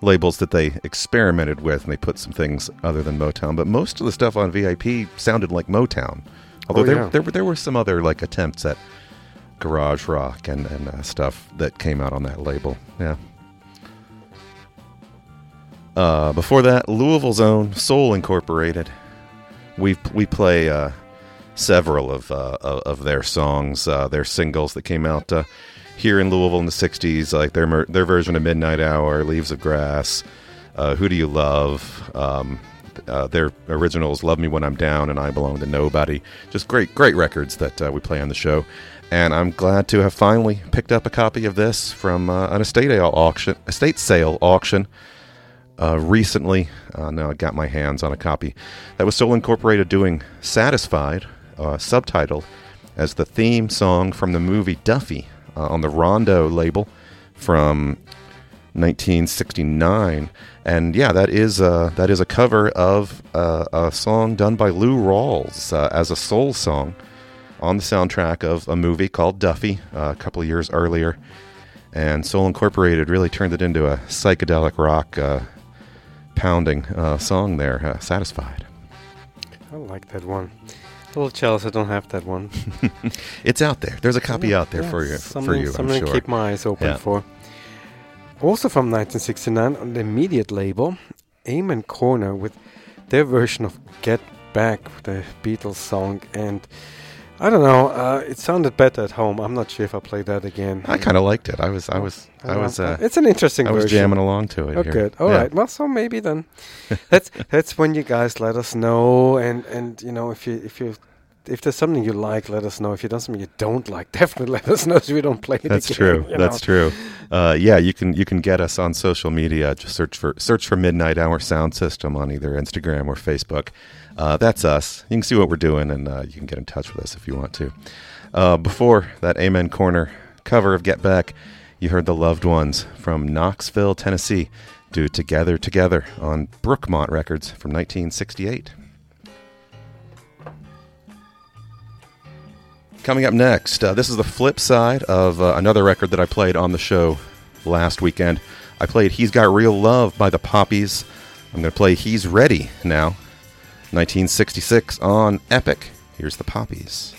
labels that they experimented with, and they put some things other than Motown. But most of the stuff on VIP sounded like Motown. Although Oh, there, yeah. there were there were some other like attempts at garage rock and and uh, stuff that came out on that label. Yeah. Uh, before that, Louisville's own Soul Incorporated. We we play uh, several of uh, of of their songs, uh, their singles that came out uh, here in Louisville in the '60s, like their their version of Midnight Hour, Leaves of Grass, uh, Who Do You Love, um, uh, their originals, Love Me When I'm Down, and I Belong to Nobody. Just great great records that uh, we play on the show. And I'm glad to have finally picked up a copy of this from uh, an estate sale auction, estate sale auction uh, recently. Uh, now I got my hands on a copy that was Soul Incorporated doing "Satisfied," subtitled as the theme song from the movie Duffy uh, on the Rondo label from 1969. And yeah, that is uh, that is a cover of uh, a song done by Lou Rawls uh, as a soul song on the soundtrack of a movie called Duffy uh, a couple of years earlier. And Soul Incorporated really turned it into a psychedelic rock pounding song there, Satisfied. I like that one. Little jealous I don't have that one. It's out there. There's a copy Yeah, out there yeah, for you. For you, I'm something to sure. keep my eyes open Yeah. for. Also from 1969 on the immediate label, Amen Corner with their version of Get Back, the Beatles song. And I don't know, uh, it sounded better at home. I'm not sure if I play that again. I kind of liked it. I was, I was, I don't was. Uh, it's an interesting I was jamming along to it. Oh, here. good. All Yeah. right. Well, so maybe then that's that's when you guys let us know, and and you know if you if you if there's something you like, let us know. If you done something you don't like, definitely let us know so we don't play it That's again. true. That's know. true. Uh, yeah, you can you can get us on social media. Just search for search for Midnight Hour Sound System on either Instagram or Facebook. Uh, that's us. You can see what we're doing, and uh, you can get in touch with us if you want to. Uh, before that Amen Corner cover of Get Back, you heard the Loved Ones from Knoxville, Tennessee, do Together Together on Brookmont Records from 1968. Coming up next, uh, this is the flip side of uh, another record that I played on the show last weekend. I played He's Got Real Love by the Poppies. I'm going to play He's Ready now. 1966 on Epic. Here's the Poppies.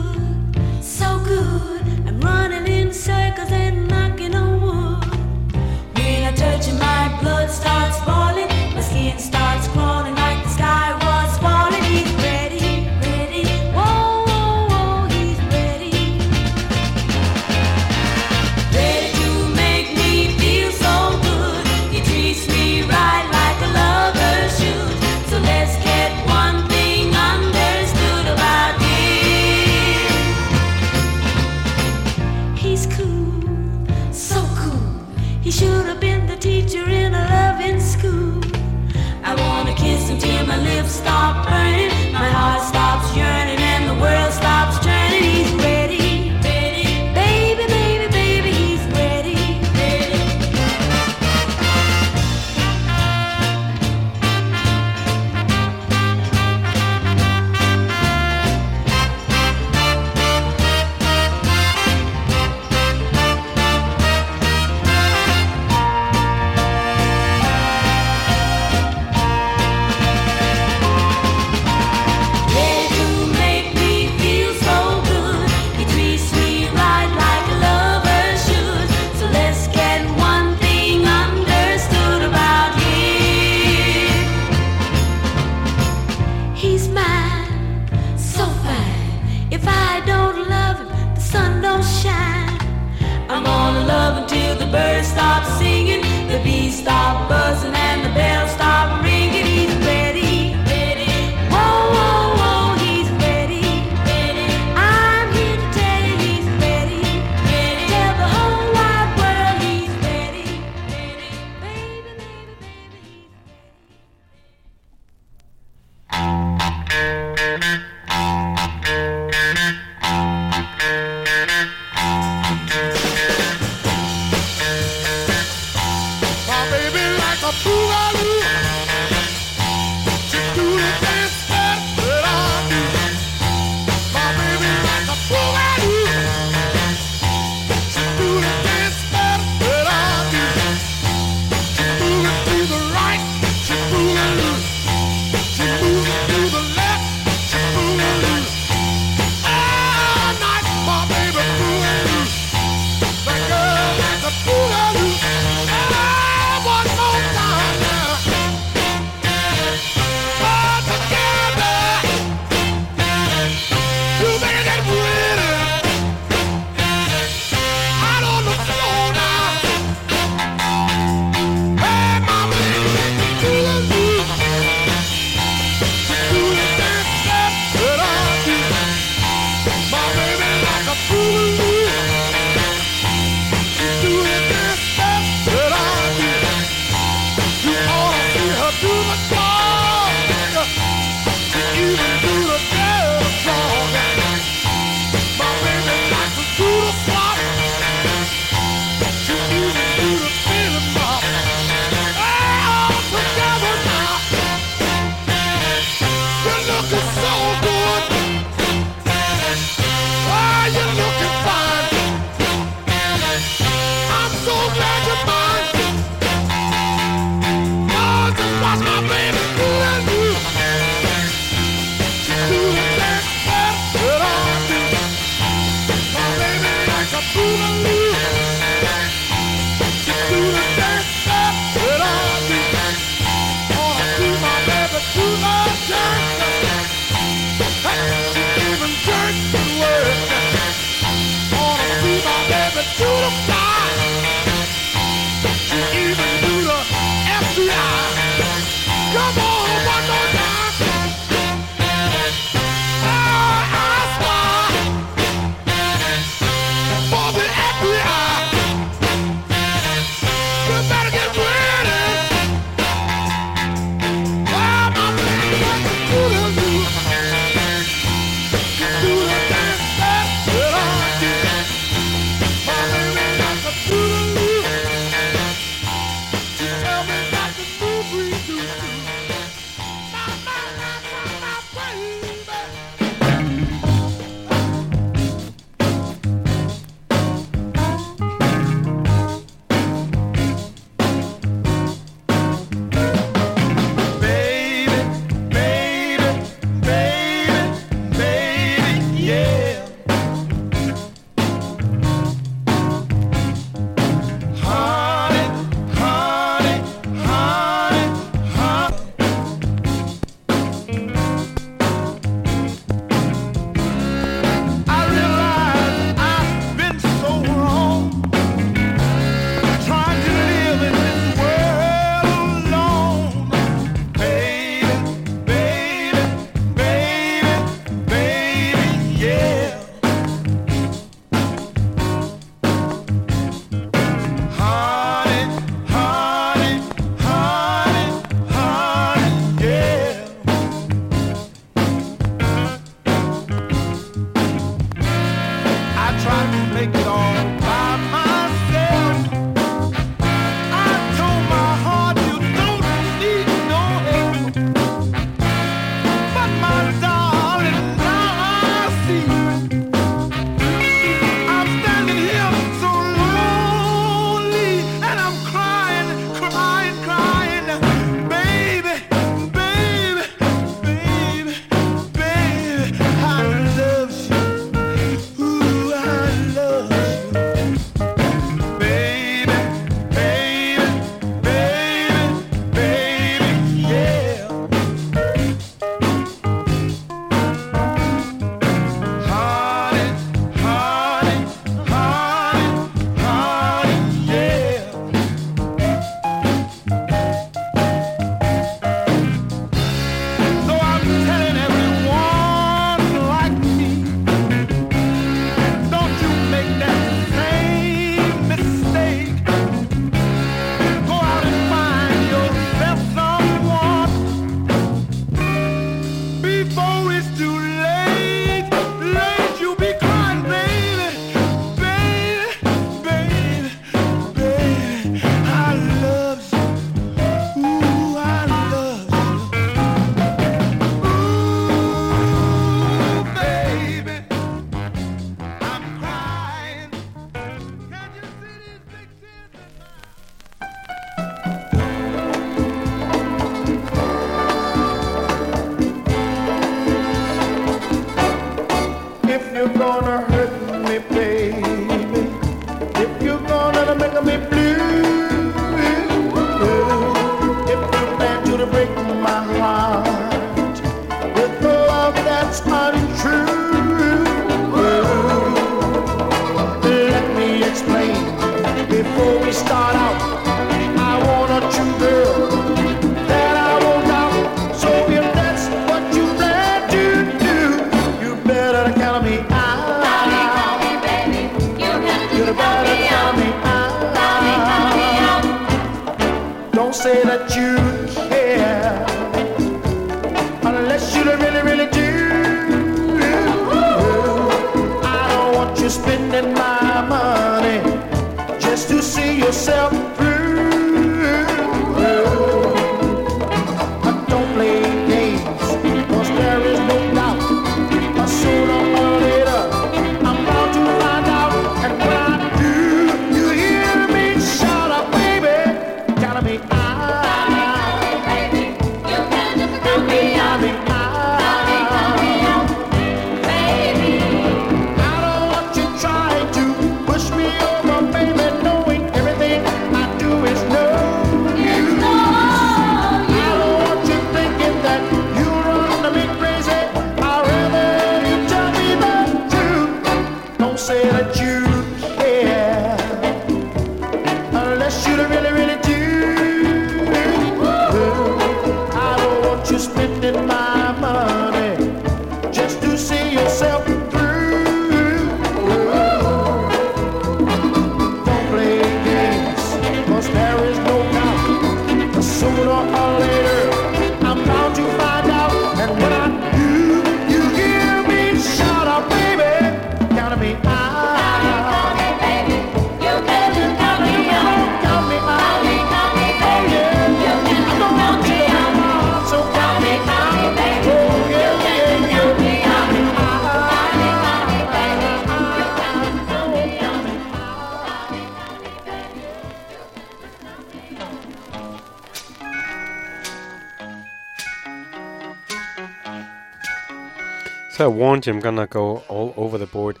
So I warned you I'm gonna go all over the board.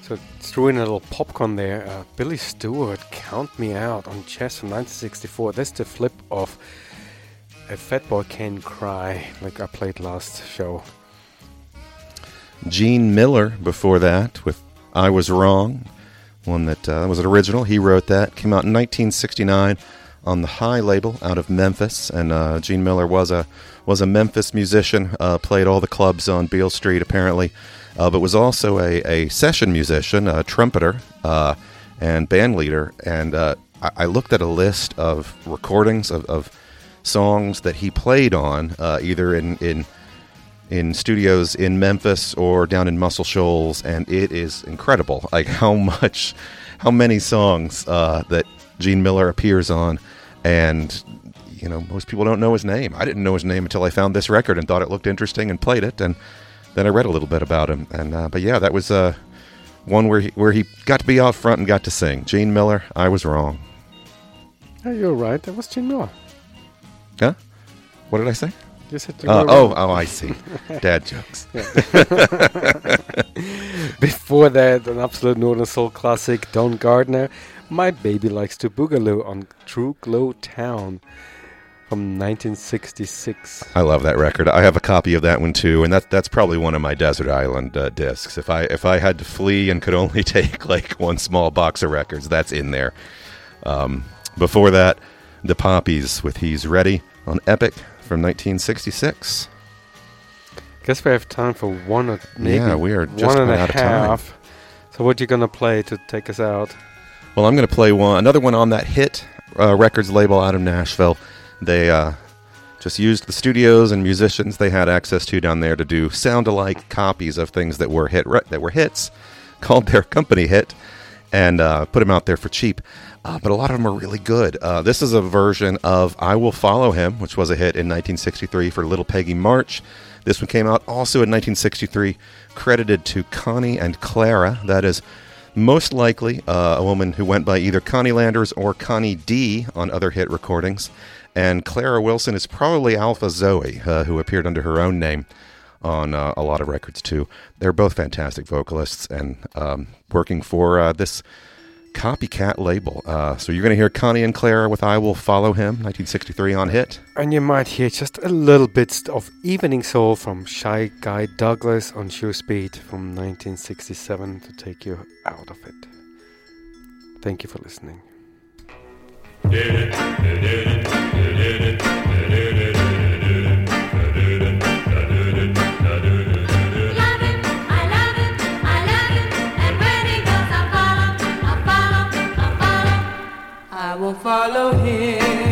So threw in a little popcorn there. Uh, Billy Stewart, Count Me Out on Chess from 1964. That's the flip of a Fat Boy Can Cry, like I played last show. Gene Miller before that with I Was Wrong, one that uh, was an original. He wrote that. Came out in 1969 on the Hi label out of Memphis. And uh, Gene Miller was a was a Memphis musician. Uh, played all the clubs on Beale Street apparently, uh, but was also a, a session musician, a trumpeter, uh, and band leader. And uh, I, I looked at a list of recordings of, of songs that he played on, uh, either in in in studios in Memphis or down in Muscle Shoals, and it is incredible, like how much, how many songs uh, that Gene Miller appears on, and you know most people don't know his name. I didn't know his name until I found this record and thought it looked interesting and played it, and then I read a little bit about him, and uh, but yeah, that was uh, one where he, where he got to be out front and got to sing. Gene Miller, I was wrong. Oh, you're right. That was Gene Miller. Huh? What did I say? You said you Uh, oh, oh, I see. Dad jokes. Before that, an absolute Northern Soul classic, Don Gardner. My baby likes to boogaloo on Tru-Glo-Town from 1966. I love that record. I have a copy of that one too, and that's that's probably one of my desert island uh, discs. If I if I had to flee and could only take like one small box of records, that's in there. Um, before that, the Poppies with "He's Ready" on Epic from 1966. Guess we have time for one or maybe Yeah, we are just one and a time. So what are you gonna play to take us out? Well, I'm going to play one another one on that hit uh, records label out of Nashville. They uh, just used the studios and musicians they had access to down there to do sound-alike copies of things that were hit that were hits, called their company hit, and uh, put them out there for cheap. Uh, but a lot of them are really good. Uh, this is a version of "I Will Follow Him," which was a hit in 1963 for Little Peggy March. This one came out also in 1963, credited to Connie and Clara. That is most likely uh, a woman who went by either Connie Landers or Connie D on other hit recordings. And Clara Wilson is probably Alpha Zoe, uh, who appeared under her own name on uh, a lot of records too. They're both fantastic vocalists and um, working for uh, this copycat label. Uh, so you're going to hear Connie and Clara with I Will Follow Him, 1963 on hit. And you might hear just a little bit of Evening Soul from Shy Guy Douglas on Sure Speed from 1967 to take you out of it. Thank you for listening. I love it, I love it, I love it, and where he does I follow, I follow, I follow, I will follow him,